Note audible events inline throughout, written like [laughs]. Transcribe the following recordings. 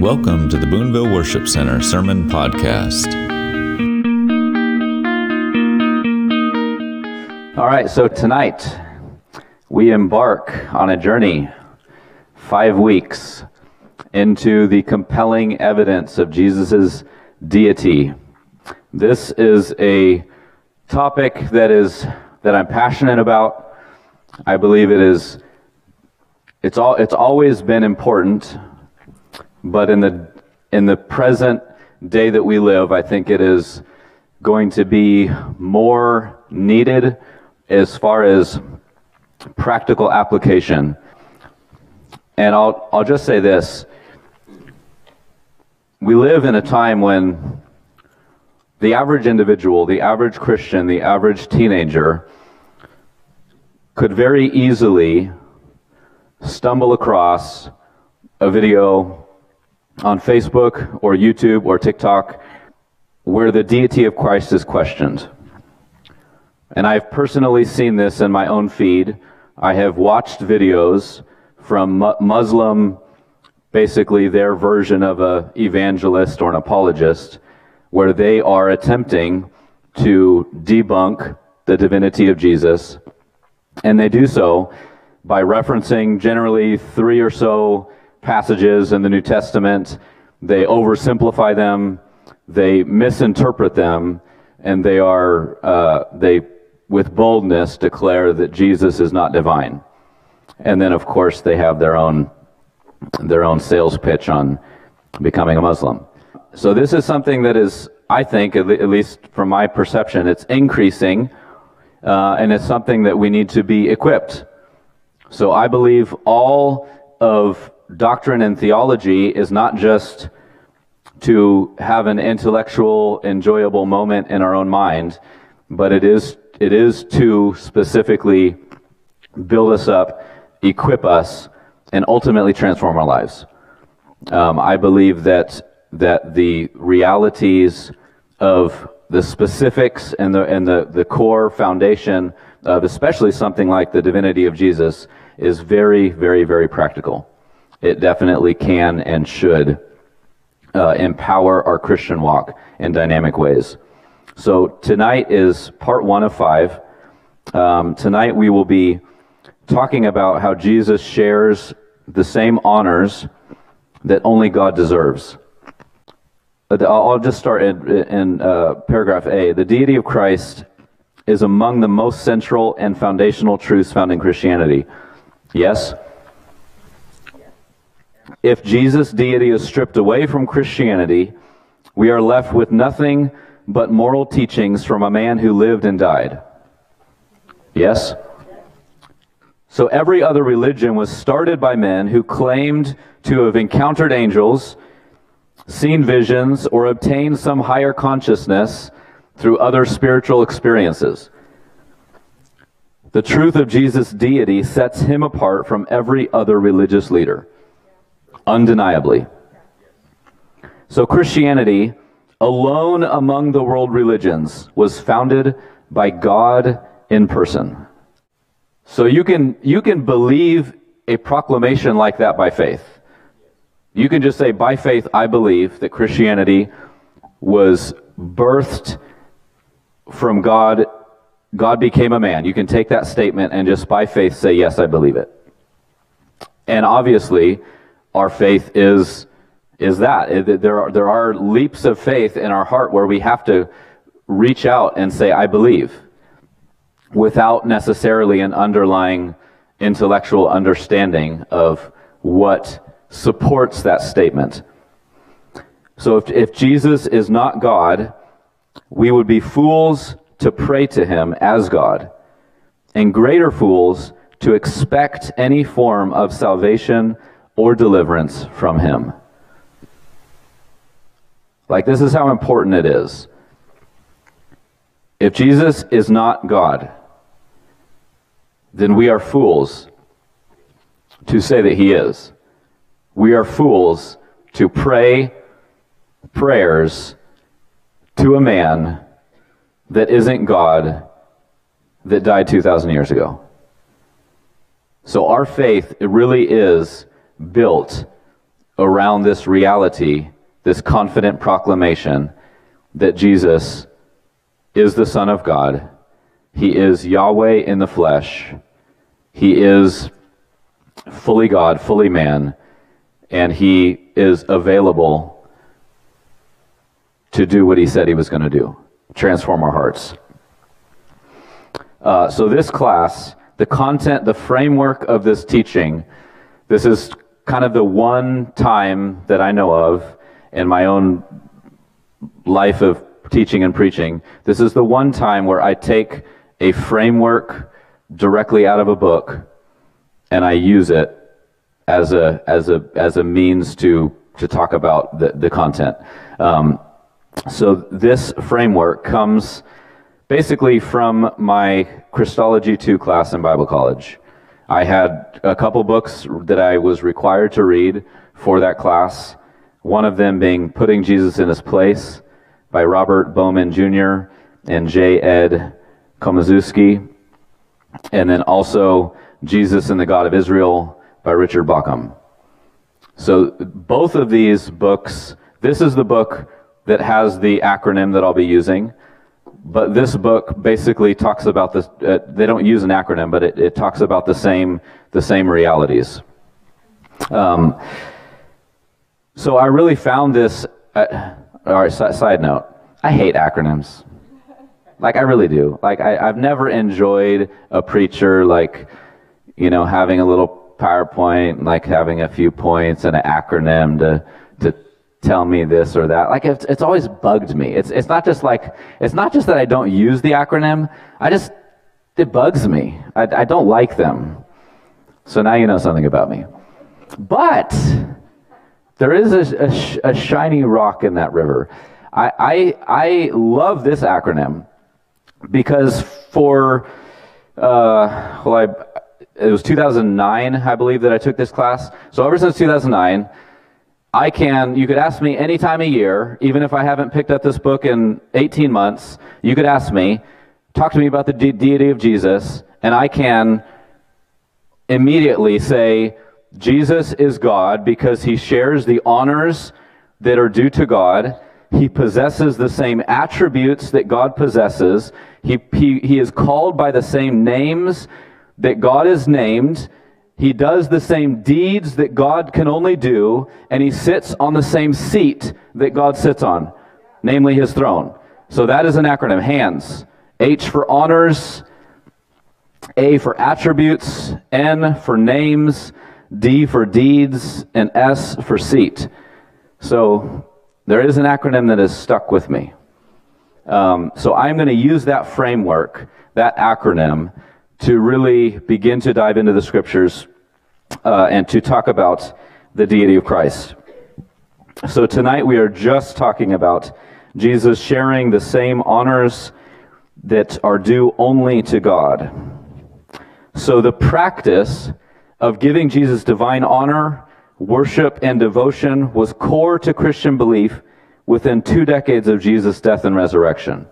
Welcome to the Boonville Worship Center Sermon Podcast. All right, so tonight we embark on a journey, five weeks, into the compelling evidence of Jesus' deity. This is a topic that is that I'm passionate about. I believe it is it's all it's always been important, but in the in the present day that we live, I think it is going to be more needed as far as practical application. And I'll I'll just say this. We live in a time when the average individual, the average Christian, the average teenager could very easily stumble across a video on Facebook or YouTube or TikTok where the deity of Christ is questioned. And I've personally seen this in my own feed. I have watched videos from Muslim, basically their version of an evangelist or an apologist, where they are attempting to debunk the divinity of Jesus. And they do so by referencing generally three or so passages in the New Testament. They oversimplify them, they misinterpret them, and they are, uh, they, with boldness, declare that Jesus is not divine. And then, of course, they have their own, their own sales pitch on becoming a Muslim. So this is something that is, I think, at, least from my perception, it's increasing, uh, and it's something that we need to be equipped so I believe all of doctrine and theology is not just to have an intellectual, enjoyable moment in our own mind, but it is, it is to specifically build us up, equip us, and ultimately transform our lives. Um, I believe that, that the realities of the specifics and the, and the, the core foundation of especially something like the divinity of Jesus is very, very, very practical. It definitely can and should uh, empower our Christian walk in dynamic ways. So tonight is part one of five. Um, tonight we will be talking about how Jesus shares the same honors that only God deserves. I'll just start in, in uh, paragraph A. The deity of Christ is among the most central and foundational truths found in Christianity. Yes? If Jesus' deity is stripped away from Christianity, we are left with nothing but moral teachings from a man who lived and died. Yes? So every other religion was started by men who claimed to have encountered angels, seen visions, or obtained some higher consciousness through other spiritual experiences. The truth of Jesus' deity sets him apart from every other religious leader, undeniably. So Christianity, alone among the world religions, was founded by God in person. So you can, you can believe a proclamation like that by faith. You can just say, by faith, I believe that Christianity was birthed from God God became a man. You can take that statement and just by faith say, Yes, I believe it. And obviously, our faith is, is that. There are, there are leaps of faith in our heart where we have to reach out and say, I believe, without necessarily an underlying intellectual understanding of what supports that statement. So if, if Jesus is not God, we would be fools to pray to him as God, and greater fools to expect any form of salvation or deliverance from him. Like, this is how important it is. If Jesus is not God, then we are fools to say that he is. We are fools to pray prayers to a man that isn't God that died 2,000 years ago. So our faith, it really is built around this reality, this confident proclamation that Jesus is the Son of God. He is Yahweh in the flesh. He is fully God, fully man, and he is available to do what he said he was going to do transform our hearts. Uh, so, this class, the content, the framework of this teaching, this is kind of the one time that I know of in my own life of teaching and preaching. This is the one time where I take a framework directly out of a book and I use it as a as a as a means to to talk about the, the content. Um, so this framework comes basically from my Christology 2 class in Bible college. I had a couple books that I was required to read for that class. One of them being Putting Jesus in His Place by Robert Bowman Jr. and J. Ed Komoszewski. And then also Jesus and the God of Israel by Richard Bauckham. So both of these books, this is the book that has the acronym that I'll be using. But this book basically talks about this. Uh, they don't use an acronym, but it, it talks about the same the same realities. Um, so I really found this. Uh, all right. Side note: I hate acronyms. Like I really do. Like I, I've never enjoyed a preacher like you know, having a little PowerPoint, like having a few points and an acronym to, to tell me this or that. Like it's, it's always bugged me. It's, it's not just like, it's not just that I don't use the acronym. I just, it bugs me. I, I don't like them. So now you know something about me. But there is a, a, a shiny rock in that river. I, I, I love this acronym because for, uh, well, I, it was 2009, I believe, that I took this class. So ever since 2009, I can, you could ask me any time of year, even if I haven't picked up this book in 18 months, you could ask me, talk to me about the de- deity of Jesus, and I can immediately say, Jesus is God because he shares the honors that are due to God. He possesses the same attributes that God possesses. He, he, he is called by the same names that God is named. He does the same deeds that God can only do, and he sits on the same seat that God sits on, namely his throne. So that is an acronym HANDS. H for honors, A for attributes, N for names, D for deeds, and S for seat. So there is an acronym that has stuck with me. Um, so I'm going to use that framework, that acronym, to really begin to dive into the scriptures uh, and to talk about the deity of Christ. So tonight we are just talking about Jesus sharing the same honors that are due only to God. So the practice of giving Jesus divine honor, worship, and devotion was core to Christian belief within two decades of Jesus' death and resurrection.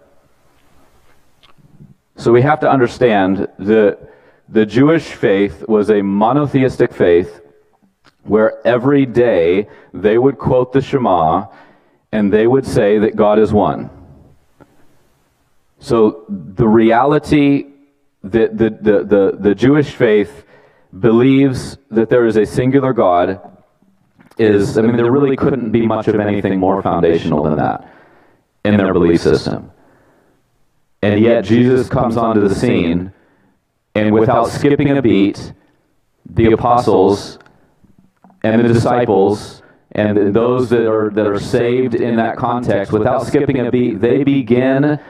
So we have to understand that the Jewish faith was a monotheistic faith where every day they would quote the Shema and they would say that God is one. So the reality that the, the, the, the Jewish faith believes that there is a singular God is, I mean, there really couldn't be much of anything more foundational than that in their belief system. And yet Jesus comes onto the scene, and without skipping a beat, the apostles and the disciples and those that are that are saved in that context, without skipping a beat, they begin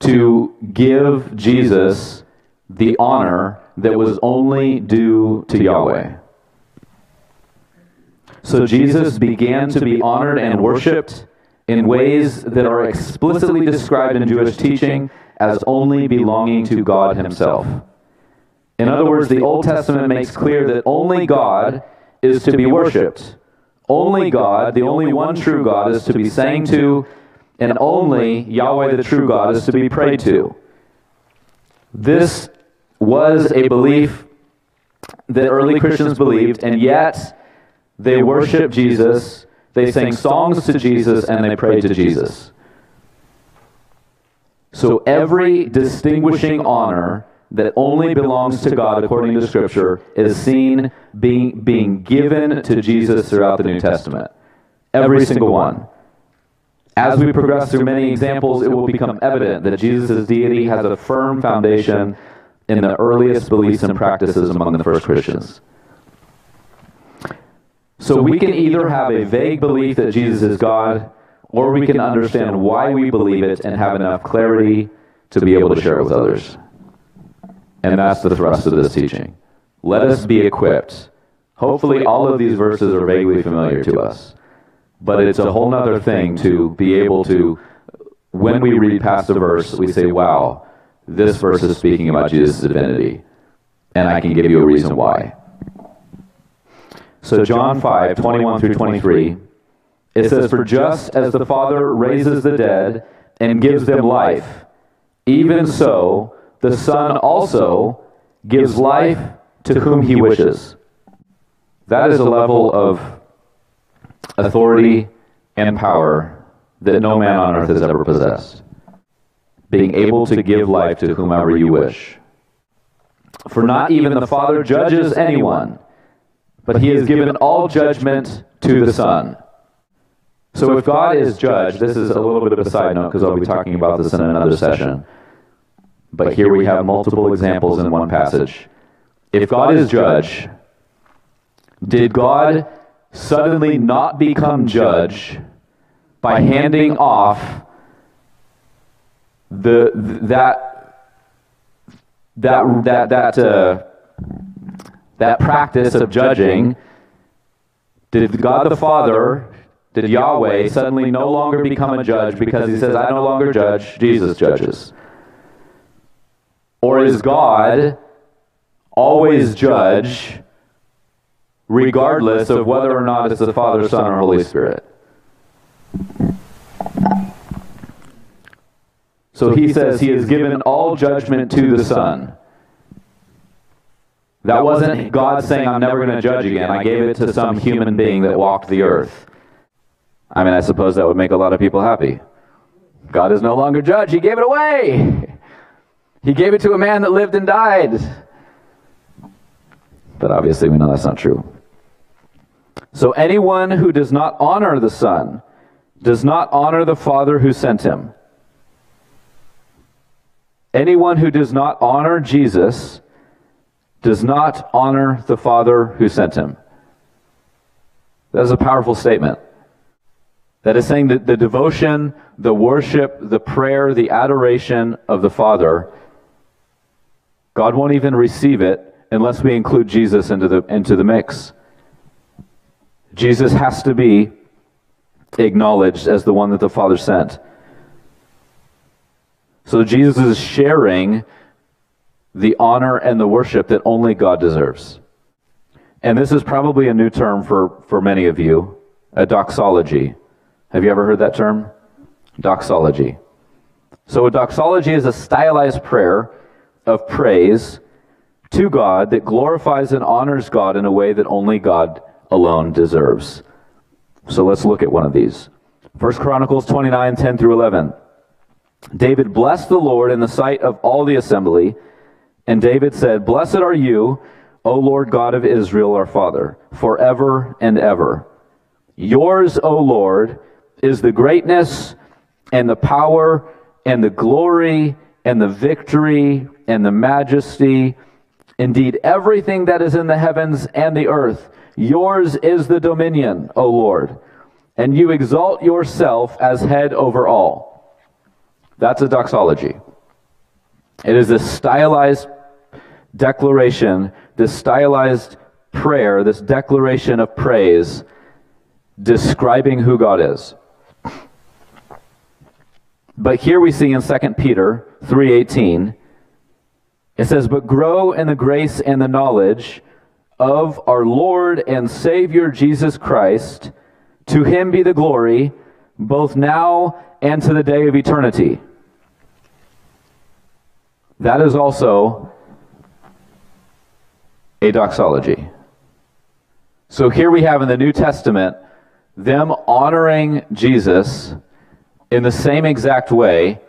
to give Jesus the honor that was only due to Yahweh. So Jesus began to be honored and worshiped in ways that are explicitly described in Jewish teaching as only belonging to God Himself. In other words, the Old Testament makes clear that only God is to be worshiped. Only God, the only one true God, is to be sang to, and only Yahweh, the true God, is to be prayed to. This was a belief that early Christians believed, and yet they worshiped Jesus, they sang songs to Jesus, and they prayed to Jesus. So every distinguishing honor that only belongs to God according to Scripture is seen being, being given to Jesus throughout the New Testament. Every single one. As we progress through many examples, it will become evident that Jesus' deity has a firm foundation in the earliest beliefs and practices among the first Christians. So we can either have a vague belief that Jesus is God, or we can understand why we believe it and have enough clarity to be able to share it with others. And that's the thrust of this teaching. Let us be equipped. Hopefully, all of these verses are vaguely familiar to us. But it's a whole other thing to be able to, when we read past a verse, we say, wow, this verse is speaking about Jesus' divinity. And I can give you a reason why. So, John 5, 21 through 23, it says, For just as the Father raises the dead and gives them life, even so the Son also gives life to whom he wishes. That is a level of authority and power that no man on earth has ever possessed. Being able to give life to whomever you wish. For not even the Father judges anyone, but he has given all judgment to the Son. So if God is judge, this is a little bit of a side note because I'll be talking about this in another session. But here we have multiple examples in one passage. If God is judge, did God suddenly not become judge by handing off the that that that that uh, that practice of judging? Did God the Father, did Yahweh suddenly no longer become a judge because he says, I no longer judge, Jesus judges? Or is God always judge regardless of whether or not it's the Father, Son, or Holy Spirit? So he says he has given all judgment to the Son. That wasn't God saying, I'm never going to judge again. I gave it to some human being that walked the earth. I mean, I suppose that would make a lot of people happy. God is no longer judge. He gave it away. He gave it to a man that lived and died. But obviously, we know that's not true. So, anyone who does not honor the Son does not honor the Father who sent him. Anyone who does not honor Jesus does not honor the Father who sent him. That is a powerful statement. That is saying that the devotion, the worship, the prayer, the adoration of the Father God won't even receive it unless we include Jesus into the, into the mix. Jesus has to be acknowledged as the one that the Father sent. So Jesus is sharing the honor and the worship that only God deserves. And this is probably a new term for, for many of you a doxology. Have you ever heard that term? Doxology. So, a doxology is a stylized prayer of praise to God that glorifies and honors God in a way that only God alone deserves. So let's look at one of these. 1 Chronicles 29 10 through 11. David blessed the Lord in the sight of all the assembly, and David said, Blessed are you, O Lord God of Israel, our Father, forever and ever. Yours, O Lord, is the greatness and the power and the glory and the victory and the majesty, indeed everything that is in the heavens and the earth. Yours is the dominion, O Lord, and you exalt yourself as head over all. That's a doxology. It is a stylized declaration, this stylized prayer, this declaration of praise describing who God is. But here we see in 2 Peter 3:18 it says, But grow in the grace and the knowledge of our Lord and Savior Jesus Christ. To him be the glory, both now and to the day of eternity. That is also a doxology. So here we have in the New Testament them honoring Jesus in the same exact way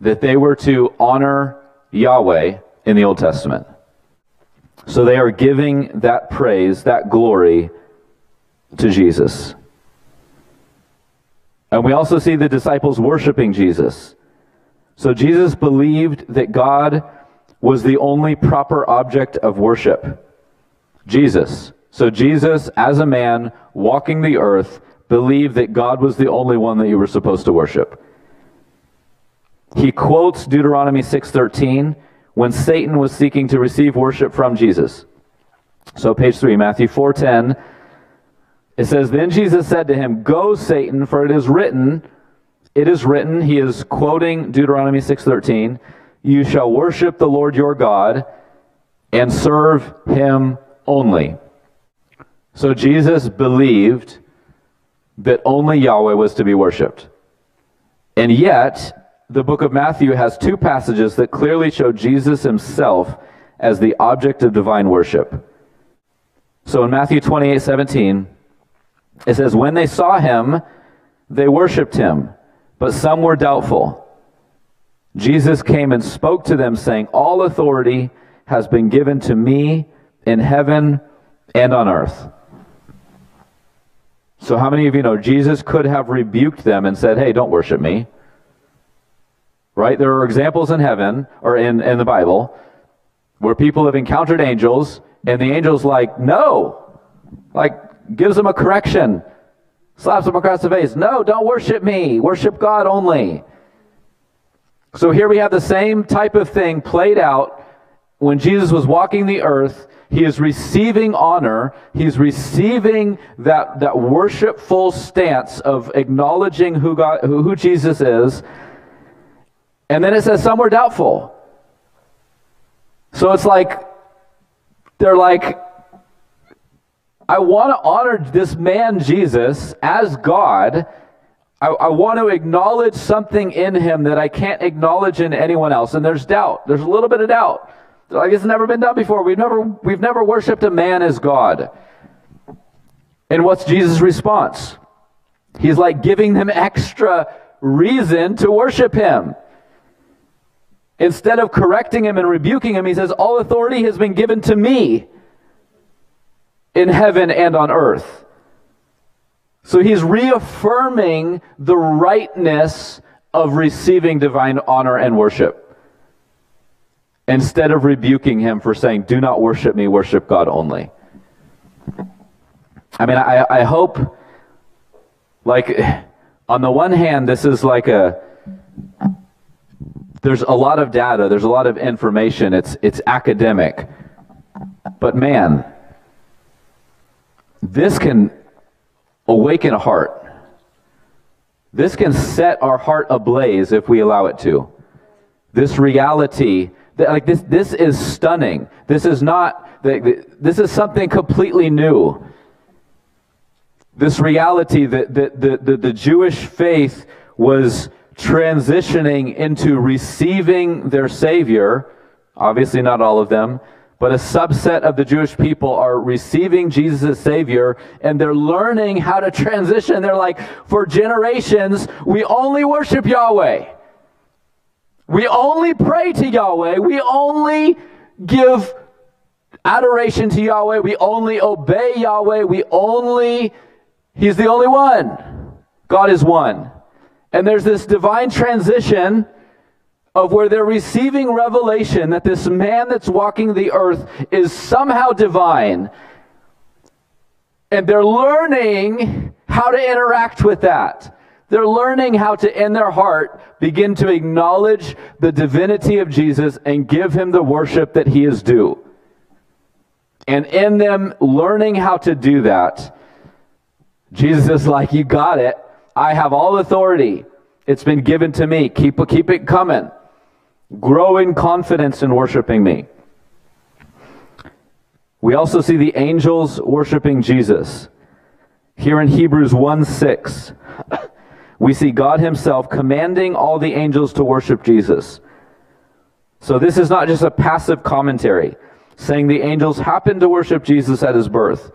that they were to honor Yahweh in the Old Testament. So they are giving that praise, that glory to Jesus. And we also see the disciples worshiping Jesus. So Jesus believed that God was the only proper object of worship. Jesus. So Jesus, as a man walking the earth, believed that God was the only one that you were supposed to worship. He quotes Deuteronomy 6:13 when Satan was seeking to receive worship from Jesus. So page 3, Matthew 4:10 it says then Jesus said to him, "Go Satan, for it is written, it is written, he is quoting Deuteronomy 6:13, you shall worship the Lord your God and serve him only." So Jesus believed that only Yahweh was to be worshiped. And yet, the book of Matthew has two passages that clearly show Jesus himself as the object of divine worship. So in Matthew 28 17, it says, When they saw him, they worshiped him, but some were doubtful. Jesus came and spoke to them, saying, All authority has been given to me in heaven and on earth. So, how many of you know Jesus could have rebuked them and said, Hey, don't worship me? Right? There are examples in heaven or in, in the Bible where people have encountered angels and the angel's like, No. Like, gives them a correction, slaps them across the face. No, don't worship me. Worship God only. So here we have the same type of thing played out when Jesus was walking the earth he is receiving honor. He's receiving that, that worshipful stance of acknowledging who, God, who, who Jesus is. And then it says some were doubtful. So it's like, they're like, I want to honor this man, Jesus, as God. I, I, want to acknowledge something in him that I can't acknowledge in anyone else. And there's doubt. There's a little bit of doubt. Like it's never been done before. We've never, we've never worshiped a man as God. And what's Jesus' response? He's like giving them [laughs] extra reason to worship him. Instead of correcting him and rebuking him, he says, All authority has been given to me in heaven and on earth. So he's reaffirming the rightness of receiving divine honor and worship instead of rebuking him for saying, Do not worship me, worship God only. I mean, I, I hope, like, on the one hand, this is like a, there's a lot of data, there's a lot of information, it's, it's academic. But man, this can awaken a heart. This can set our heart ablaze if we allow it to. This reality like this, this is stunning. This is not, this is something completely new. This reality that the, the, the, the Jewish faith was transitioning into receiving their Savior, obviously not all of them, but a subset of the Jewish people are receiving Jesus as Savior and they're learning how to transition. They're like, for generations, we only worship Yahweh. We only pray to Yahweh. We only give adoration to Yahweh. We only obey Yahweh. We only, He's the only one. God is one. And there's this divine transition of where they're receiving revelation that this man that's walking the earth is somehow divine. And they're learning how to interact with that. They're learning how to, in their heart, begin to acknowledge the divinity of Jesus and give him the worship that he is due. And in them learning how to do that, Jesus is like, You got it. I have all authority. It's been given to me. Keep, keep it coming. Grow in confidence in worshiping me. We also see the angels worshiping Jesus. Here in Hebrews 1 6 [coughs] we see God Himself commanding all the angels to worship Jesus. So this is not just a passive commentary. saying the angels happened to worship Jesus at his birth.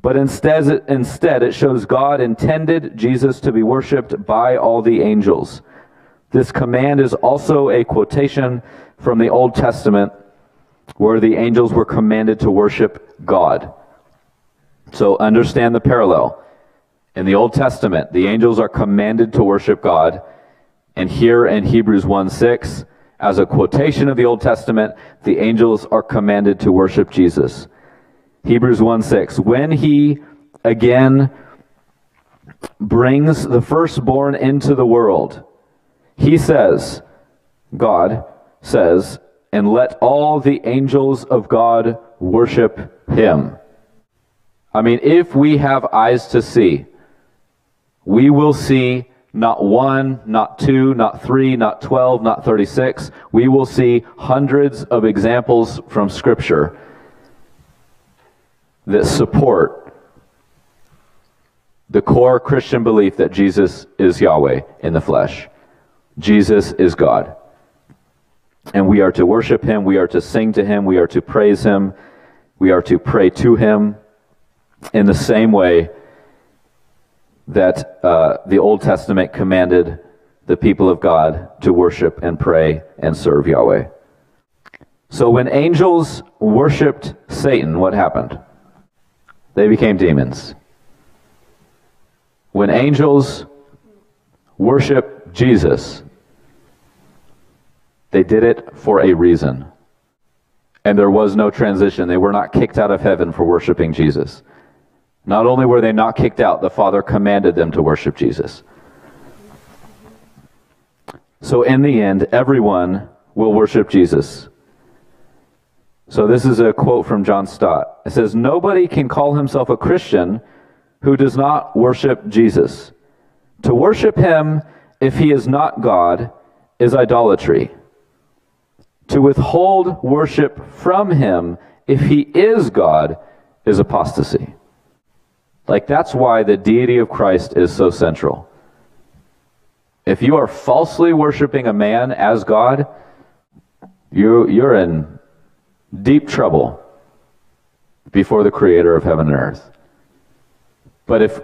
But instead, instead, it shows God intended Jesus to be worshiped by all the angels. This command is also a quotation from the Old Testament where the angels were commanded to worship God. So understand the parallel. In the Old Testament, the angels are commanded to worship God. And here in Hebrews 1 6, as a quotation of the Old Testament, the angels are commanded to worship Jesus. Hebrews 1 6. When he again brings the firstborn into the world, he says, God says, and let all the angels of God worship him. I mean, if we have eyes to see, we will see not one, not two, not three, not 12, not 36. We will see hundreds of examples from Scripture that support the core Christian belief that Jesus is Yahweh in the flesh. Jesus is God. And we are to worship him, we are to sing to him, we are to praise him, we are to pray to him in the same way that uh, the Old Testament commanded the people of God to worship and pray and serve Yahweh. So when angels worshiped Satan, what happened? They became demons. When angels worship Jesus, they did it for a reason. And there was no transition. They were not kicked out of heaven for worshiping Jesus. Not only were they not kicked out, the Father commanded them to worship Jesus. So, in the end, everyone will worship Jesus. So, this is a quote from John Stott. It says, Nobody can call himself a Christian who does not worship Jesus. To worship him, if he is not God, is idolatry. To withhold worship from him, if he is God, is apostasy. Like, that's why the deity of Christ is so central. If you are falsely worshiping a man as God, you, you're in deep trouble before the creator of heaven and earth. But if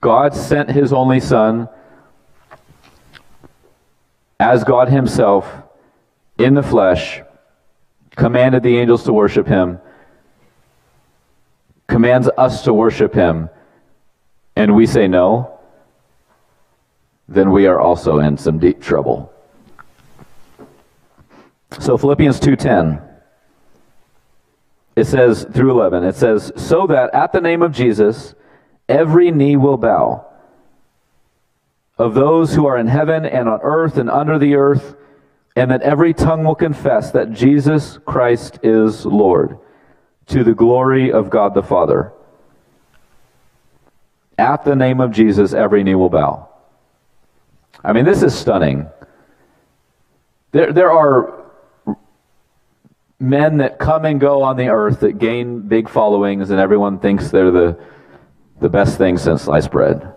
God sent his only Son as God himself in the flesh, commanded the angels to worship him, commands us to worship him, and we say no, then we are also in some deep trouble. So Philippians 2:10 it says through 11 it says so that at the name of Jesus every knee will bow of those who are in heaven and on earth and under the earth and that every tongue will confess that Jesus Christ is Lord to the glory of God the Father. At the name of Jesus, every knee will bow. I mean, this is stunning. There, there are men that come and go on the earth that gain big followings, and everyone thinks they're the, the best thing since sliced bread.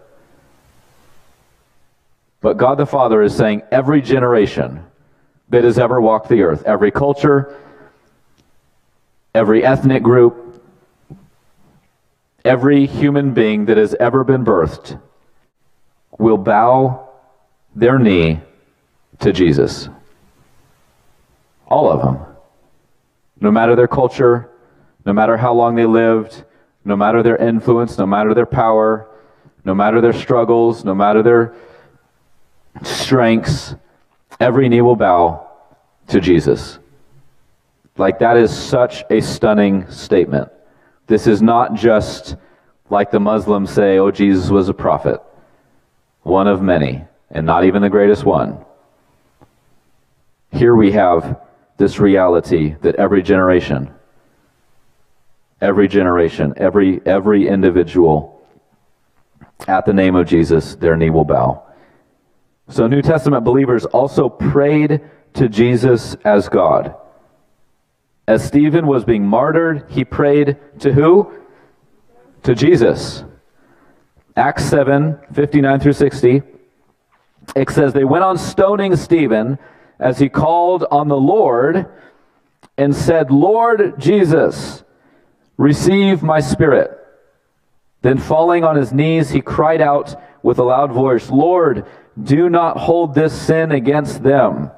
But God the Father is saying every generation that has ever walked the earth, every culture, every ethnic group, every human being that has ever been birthed will bow their knee to Jesus. All of them. No matter their culture, no matter how long they lived, no matter their influence, no matter their power, no matter their struggles, no matter their strengths, every knee will bow to Jesus. Like, that is such a stunning statement. This is not just like the Muslims say, oh, Jesus was a prophet, one of many, and not even the greatest one. Here we have this reality that every generation, every generation, every, every individual, at the name of Jesus, their knee will bow. So New Testament believers also prayed to Jesus as God. As Stephen was being martyred, he prayed to who? To Jesus. Acts 7 59 through 60. It says, They went on stoning Stephen as he called on the Lord, and said, Lord Jesus, receive my spirit. Then falling on his knees, he cried out with a loud voice, Lord, do not hold this sin against them.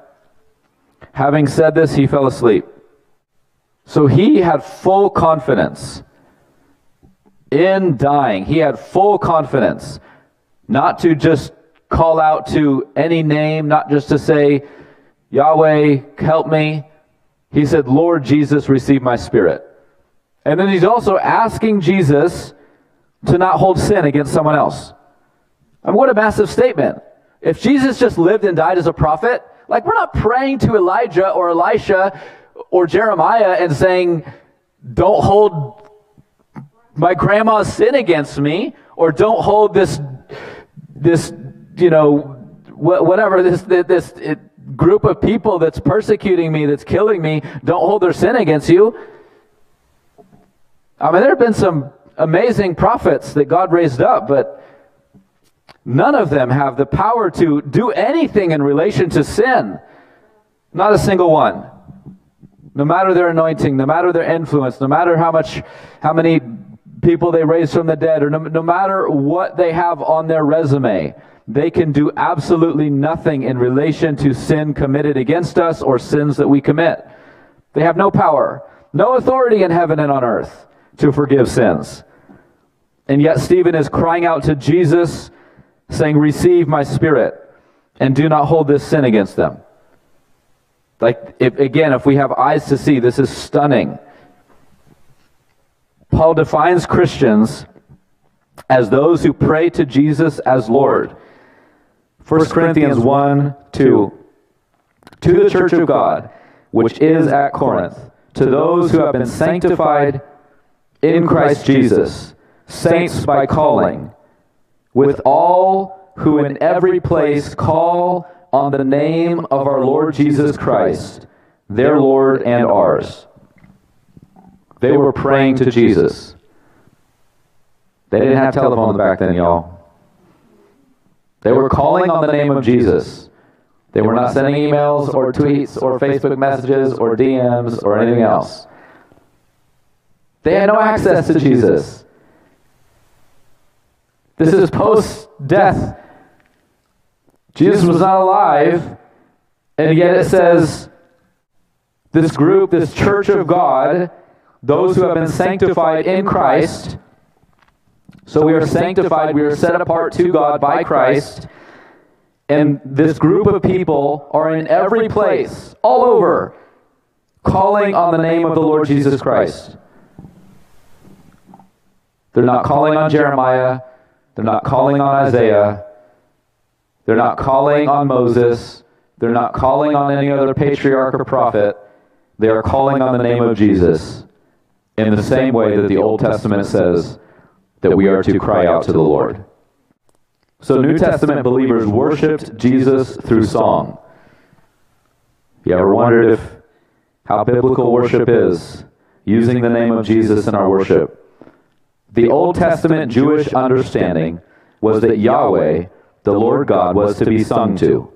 Having said this, he fell asleep. So he had full confidence in dying. He had full confidence not to just call out to any name, not just to say, Yahweh, help me. He said, Lord Jesus, receive my spirit. And then he's also asking Jesus to not hold sin against someone else. I mean, what a massive statement. If Jesus just lived and died as a prophet, like we're not praying to Elijah or Elisha or Jeremiah and saying, don't hold my grandma's sin against me, or don't hold this, this, you know, whatever, this, this group of people that's persecuting me, that's killing me, don't hold their sin against you. I mean, there have been some amazing prophets that God raised up, but none of them have the power to do anything in relation to sin. Not a single one. No matter their anointing, no matter their influence, no matter how much, how many people they raise from the dead, or no, no matter what they have on their resume, they can do absolutely nothing in relation to sin committed against us or sins that we commit. They have no power, no authority in heaven and on earth to forgive sins. And yet, Stephen is crying out to Jesus, saying, Receive my spirit, and do not hold this sin against them. Like, if, again, if we have eyes to see, this is stunning. Paul defines Christians as those who pray to Jesus as Lord. 1 Corinthians 1 2. To the church of God, which is at Corinth, to those who have been sanctified in Christ Jesus, saints by calling, with all who in every place call on the name of our Lord Jesus Christ, their Lord and ours. They were praying to Jesus. They didn't have telephones back then, y'all. They were calling on the name of Jesus. They were not sending emails or tweets or Facebook messages or DMs or anything else. They had no access to Jesus. This is post death. Jesus was not alive, and yet it says this group, this church of God, those who have been sanctified in Christ. So we are sanctified, we are set apart to God by Christ. And this group of people are in every place, all over, calling on the name of the Lord Jesus Christ. They're not calling on Jeremiah. They're not calling on Isaiah. They're not calling on Moses. They're not calling on any other patriarch or prophet. They are calling on the name of Jesus in the same way that the Old Testament says that we are to cry out to the Lord. So, New Testament believers worshiped Jesus through song. You ever wondered if how biblical worship is, using the name of Jesus in our worship? The Old Testament Jewish understanding was that Yahweh, the Lord God, was to be sung to.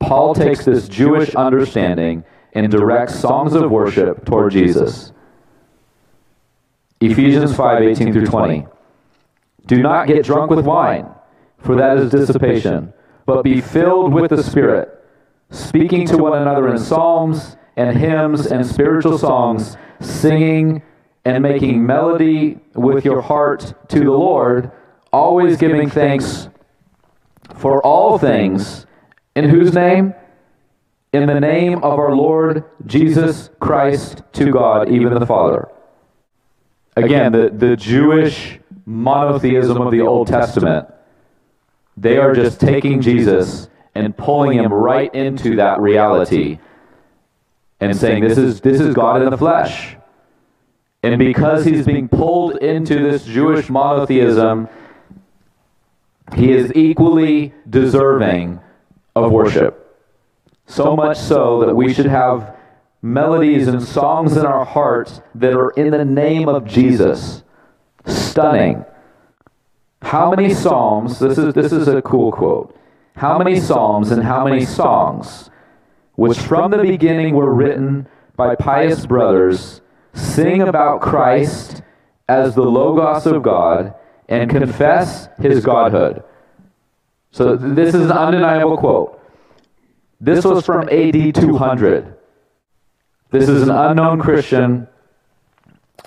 Paul takes this Jewish understanding and directs songs of worship toward Jesus. Ephesians 5 18 through 20. Do not get drunk with wine, for that is dissipation, but be filled with the Spirit, speaking to one another in psalms and hymns and spiritual songs, singing and making melody with your heart to the Lord, always giving thanks for all things. In whose name? In the name of our Lord Jesus Christ to God, even the Father. Again, the, the Jewish monotheism of the Old Testament, they are just taking Jesus and pulling him right into that reality and saying, This is, this is God in the flesh. And because he's being pulled into this Jewish monotheism, he is equally deserving of worship. So much so that we should have melodies and songs in our hearts that are in the name of Jesus. Stunning. How many psalms, this is, this is a cool quote. How many psalms and how many songs, which from the beginning were written by pious brothers sing about Christ as the Logos of God and confess his Godhood. So this is an undeniable quote. This was from AD 200. This is an unknown Christian,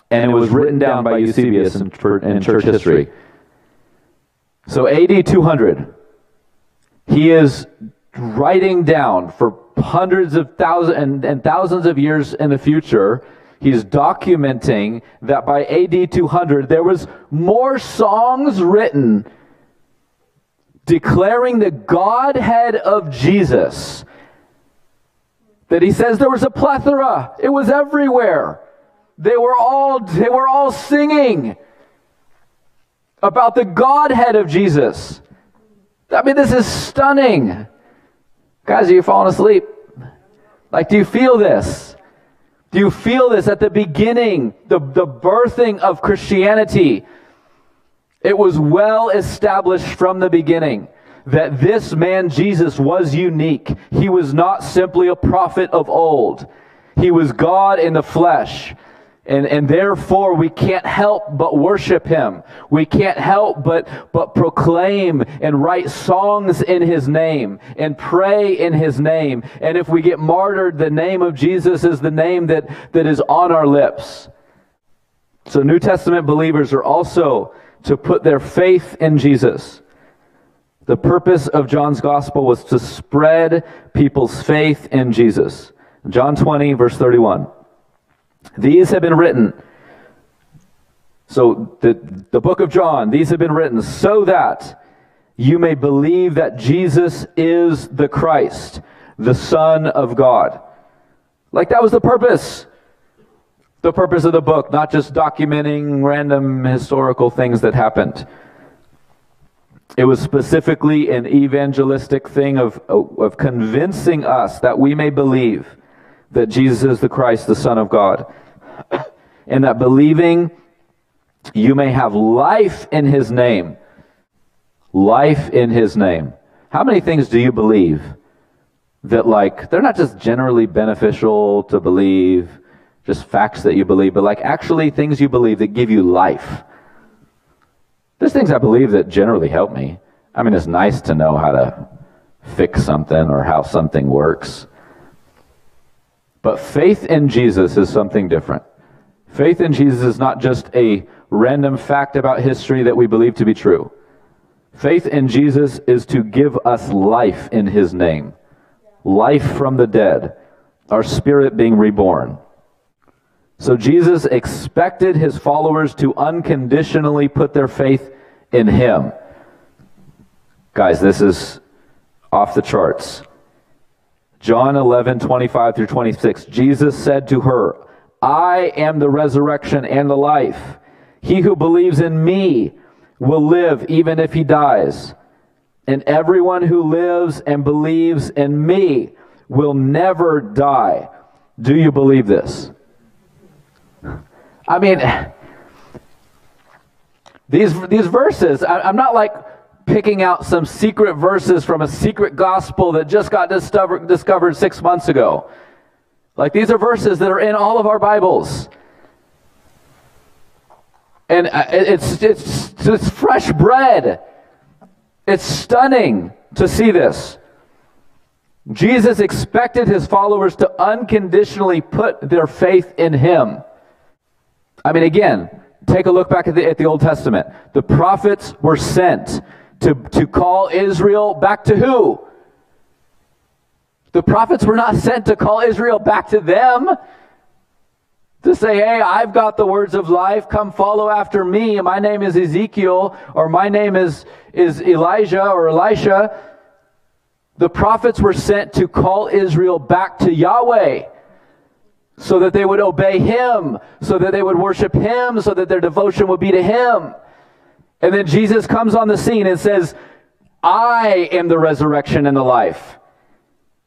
and it was written down by Eusebius in, in church history. So AD 200, he is writing down for hundreds of thousands and, and thousands of years in the future he's documenting that by AD 200 there was more songs written declaring the Godhead of Jesus. That he says there was a plethora. It was everywhere. They were all they were all singing about the Godhead of Jesus. I mean, this is stunning. Guys, are you falling asleep? Like, do you feel this? Do you feel this at the beginning, the, the birthing of Christianity? It was well established from the beginning that this man Jesus was unique. He was not simply a prophet of old. He was God in the flesh. And, and therefore we can't help but worship him. We can't help but, but proclaim and write songs in his name and pray in his name. And if we get martyred, the name of Jesus is the name that, that is on our lips. So New Testament believers are also to put their faith in Jesus. The purpose of John's gospel was to spread people's faith in Jesus. John 20, verse 31. These have been written. So, the, the book of John, these have been written so that you may believe that Jesus is the Christ, the Son of God. Like that was the purpose. The purpose of the book, not just documenting random historical things that happened. It was specifically an evangelistic thing of, of convincing us that we may believe that Jesus is the Christ, the Son of God, [coughs] and that believing you may have life in His name. Life in His name. How many things do you believe that, like, they're not just generally beneficial to believe, just facts that you believe, but like actually things you believe that give you life? There's things I believe that generally help me. I mean, it's nice to know how to fix something or how something works. But faith in Jesus is something different. Faith in Jesus is not just a random fact about history that we believe to be true. Faith in Jesus is to give us life in his name, life from the dead, our spirit being reborn. So Jesus expected his followers to unconditionally put their faith in him. Guys, this is off the charts. John 11, 25 through 26. Jesus said to her, I am the resurrection and the life. He who believes in me will live even if he dies. And everyone who lives and believes in me will never die. Do you believe this? I mean, these, these verses, I, I'm not like picking out some secret verses from a secret gospel that just got discovered, discovered six months ago. Like these are verses that are in all of our Bibles. And uh, it's, it's, it's fresh bread. It's stunning to see this. Jesus expected his followers to unconditionally put their faith in him. I mean, again, take a look back at the, at the Old Testament. The prophets were sent to, to call Israel back to who? The prophets were not sent to call Israel back to them. To say, hey, I've got the words of life, come follow after me. My name is Ezekiel, or my name is, is Elijah or Elisha. The prophets were sent to call Israel back to Yahweh so that they would obey Him, so that they would worship Him, so that their devotion would be to Him. And then Jesus comes on the scene and says, I am the resurrection and the life.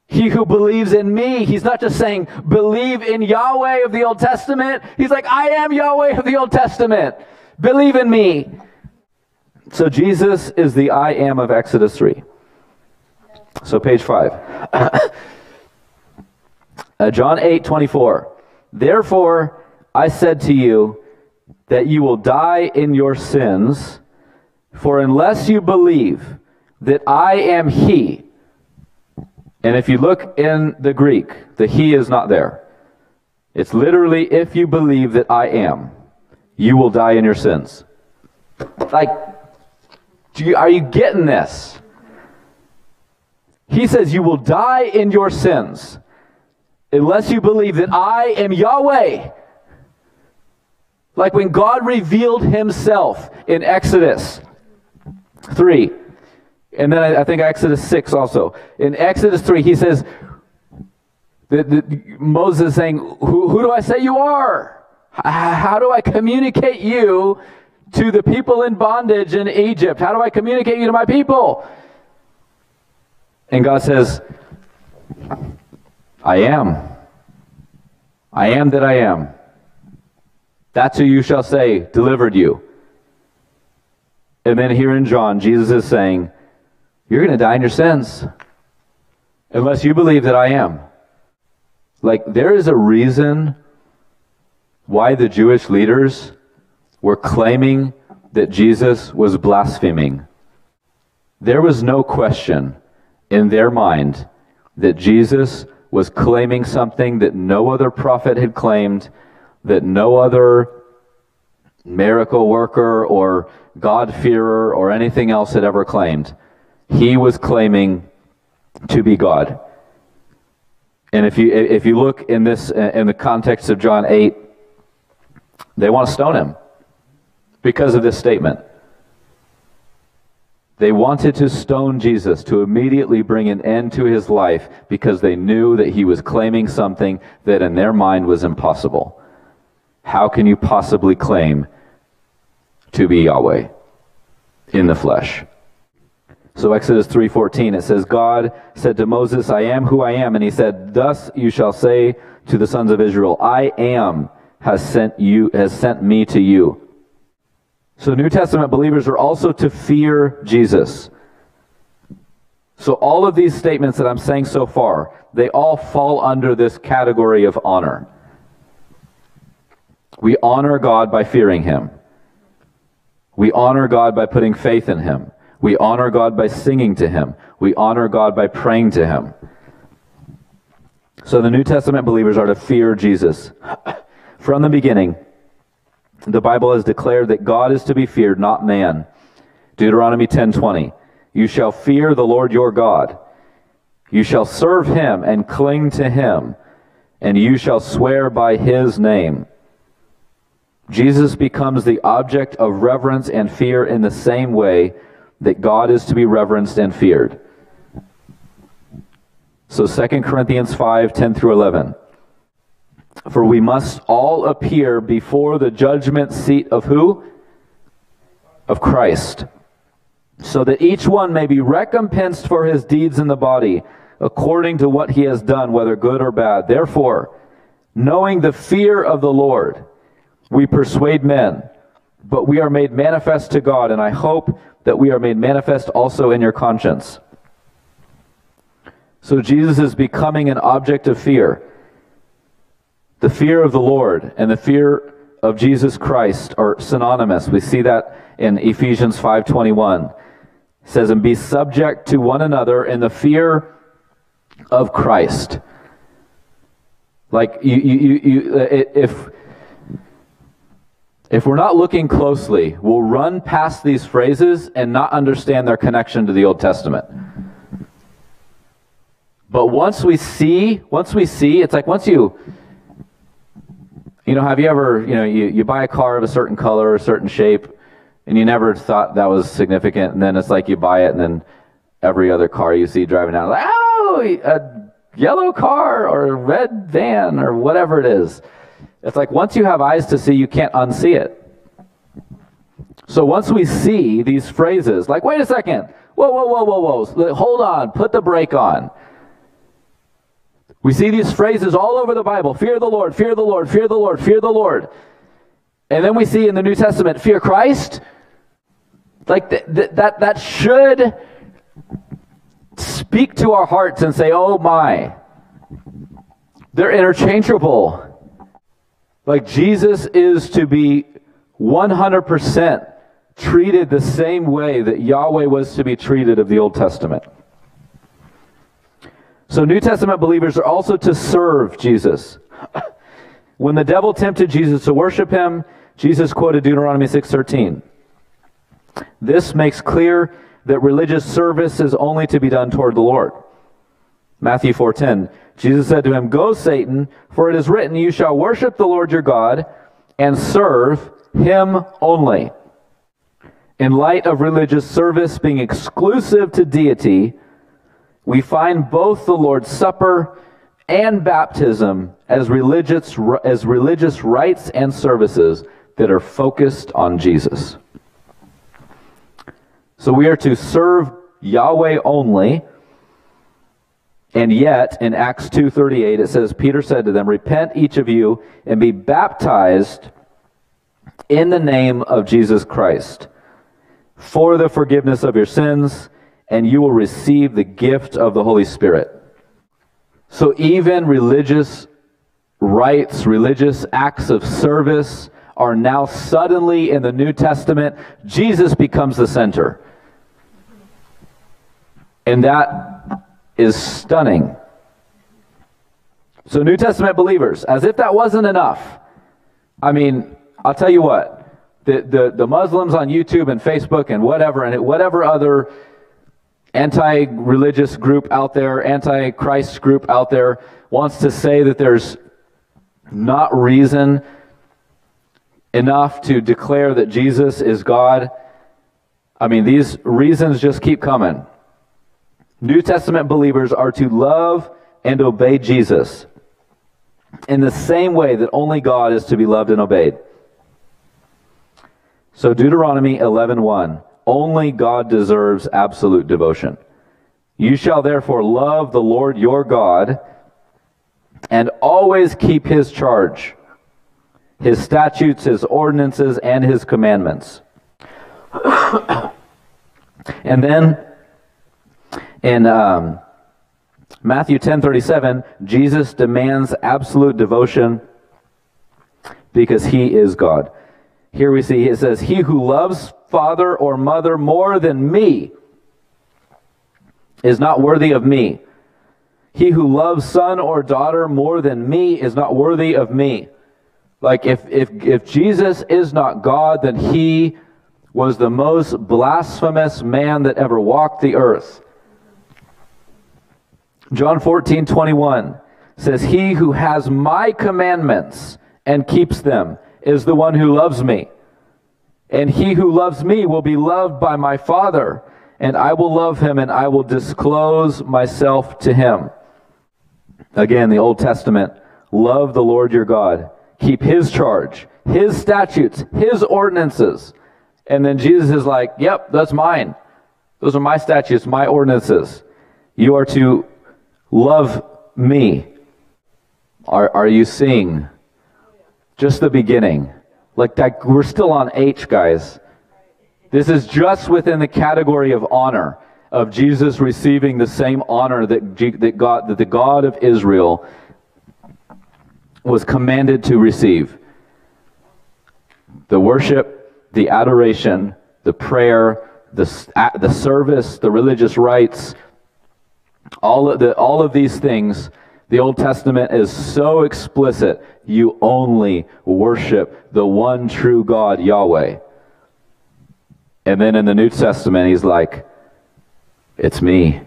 He who believes in me, he's not just saying, believe in Yahweh of the Old Testament. He's like, I am Yahweh of the Old Testament. Believe in me. So Jesus is the I am of Exodus 3. So page 5. [clears throat] uh, John 8, 24. Therefore, I said to you that you will die in your sins, for unless you believe that I am He, and if you look in the Greek, the He is not there. It's literally, if you believe that I am, you will die in your sins. Like, you, are you getting this? He says, You will die in your sins unless you believe that I am Yahweh. Like when God revealed himself in Exodus 3, and then I, think Exodus 6 also. In Exodus 3, he says, the, Moses is saying, who, who do I say you are? How do I communicate you to the people in bondage in Egypt? How do I communicate you to my people? And God says, I am. I am that I am. That's who you shall say delivered you. And then here in John, Jesus is saying, You're going to die in your sins unless you believe that I am. Like, there is a reason why the Jewish leaders were claiming that Jesus was blaspheming. There was no question in their mind that Jesus was claiming something that no other prophet had claimed, that no other miracle worker or God-fearer or anything else had ever claimed. He was claiming to be God. And if you if you look in this in the context of John 8, they want to stone him because of this statement. They wanted to stone Jesus to immediately bring an end to his life because they knew that he was claiming something that in their mind was impossible. How can you possibly claim to be Yahweh in the flesh? So Exodus 3:14 it says God said to Moses, I am who I am and he said, thus you shall say to the sons of Israel, I am has sent you has sent me to you. So New Testament believers are also to fear Jesus. So all of these statements that I'm saying so far, they all fall under this category of honor. We honor God by fearing him. We honor God by putting faith in him. We honor God by singing to him. We honor God by praying to him. So the New Testament believers are to fear Jesus. [coughs] From the beginning, the Bible has declared that God is to be feared, not man. Deuteronomy 10:20. You shall fear the Lord your God. You shall serve him and cling to him, and you shall swear by his name. Jesus becomes the object of reverence and fear in the same way that God is to be reverenced and feared. So 2 Corinthians 5, 10 through 11. For we must all appear before the judgment seat of who? Of Christ. So that each one may be recompensed for his deeds in the body, according to what he has done, whether good or bad. Therefore, knowing the fear of the Lord, we persuade men, but we are made manifest to God, and I hope that we are made manifest also in your conscience. So Jesus is becoming an object of fear. The fear of the Lord and the fear of Jesus Christ are synonymous. We see that in Ephesians 5:21. It says, "And be subject to one another in the fear of Christ." Like you, you, you, uh, if if we're not looking closely, we'll run past these phrases and not understand their connection to the Old Testament. But once we see, once we see, it's like once you you know, have you ever, you know, you, you buy a car of a certain color, or a certain shape, and you never thought that was significant, and then it's like you buy it, and then every other car you see driving down, like, oh, a yellow car or a red van or whatever it is. It's like once you have eyes to see, you can't unsee it. So once we see these phrases, like, wait a second, whoa, whoa, whoa, whoa, whoa, hold on, put the brake on. We see these phrases all over the Bible fear the Lord, fear the Lord, fear the Lord, fear the Lord. And then we see in the New Testament, fear Christ. Like th- th- that, that should speak to our hearts and say, oh my. They're interchangeable. Like Jesus is to be 100% treated the same way that Yahweh was to be treated of the Old Testament. So New Testament believers are also to serve Jesus. [coughs] When the devil tempted Jesus to worship him, Jesus quoted Deuteronomy 6:13. This makes clear that religious service is only to be done toward the Lord. Matthew 4:10. Jesus said to him, "Go Satan, for it is written, you shall worship the Lord your God and serve him only." In light of religious service being exclusive to deity, we find both the Lord's Supper and baptism as religious, as religious rites and services that are focused on Jesus. So we are to serve Yahweh only. And yet in Acts 2:38 it says Peter said to them, "Repent each of you and be baptized in the name of Jesus Christ for the forgiveness of your sins, and you will receive the gift of the Holy Spirit." So even religious rites, religious acts of service are now suddenly in the New Testament, Jesus becomes the center. And that is stunning. So, New Testament believers, as if that wasn't enough, I mean, I'll tell you what, the, the, the Muslims on YouTube and Facebook and whatever, and whatever other anti religious group out there, anti Christ group out there wants to say that there's not reason enough to declare that Jesus is God. I mean, these reasons just keep coming. New Testament believers are to love and obey Jesus in the same way that only God is to be loved and obeyed. So Deuteronomy 11:1 only God deserves absolute devotion. You shall therefore love the Lord your God and always keep his charge, his statutes, his ordinances, and his commandments. [coughs] and then in um, Matthew 10:37, Jesus demands absolute devotion because he is God. Here we see it says, "He who loves father or mother more than me is not worthy of me. He who loves son or daughter more than me is not worthy of me. Like if, if, if Jesus is not God, then he was the most blasphemous man that ever walked the earth. John 14, 21 says, He who has my commandments and keeps them is the one who loves me. And he who loves me will be loved by my Father, and I will love him, and I will disclose myself to him. Again, the Old Testament love the Lord your God, keep his charge, his statutes, his ordinances. And then Jesus is like, Yep, that's mine. Those are my statutes, my ordinances. You are to love me. Are, are you seeing just the beginning? Like that, we're still on H, guys. This is just within the category of honor of Jesus receiving the same honor that, that God, that the God of Israel was commanded to receive. The worship, the adoration, the prayer, the, the service, the religious rites, all of, the, all of these things the Old Testament is so explicit. You only worship the one true God, Yahweh. And then in the New Testament, he's like, It's me.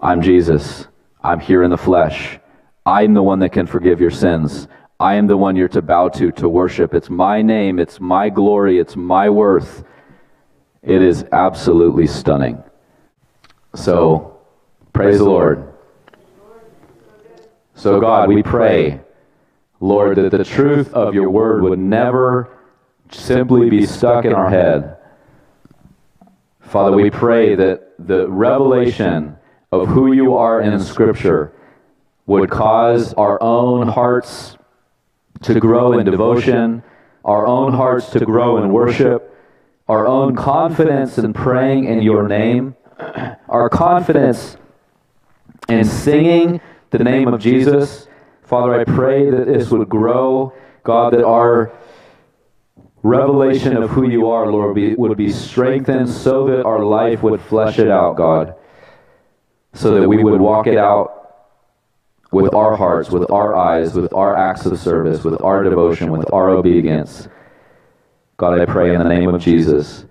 I'm Jesus. I'm here in the flesh. I'm the one that can forgive your sins. I am the one you're to bow to, to worship. It's my name. It's my glory. It's my worth. It is absolutely stunning. So, praise the Lord. So, God, we pray, Lord, that the truth of your word would never simply be stuck in our head. Father, we pray that the revelation of who you are in Scripture would cause our own hearts to grow in devotion, our own hearts to grow in worship, our own confidence in praying in your name, our confidence in singing the name of Jesus. Father, I pray that this would grow God, that our revelation of who you are, Lord, be, would be strengthened so that our life would flesh it out, God, so that we would walk it out with our hearts, with our eyes, with our acts of service, with our devotion, with our obedience. God, I pray in the name of Jesus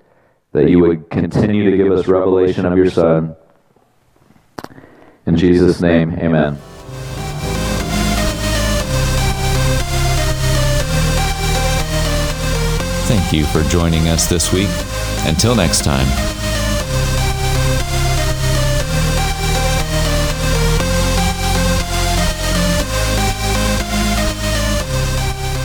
that you would continue to give us revelation of your Son. In Jesus' name, amen. Thank you for joining us this week. Until next time.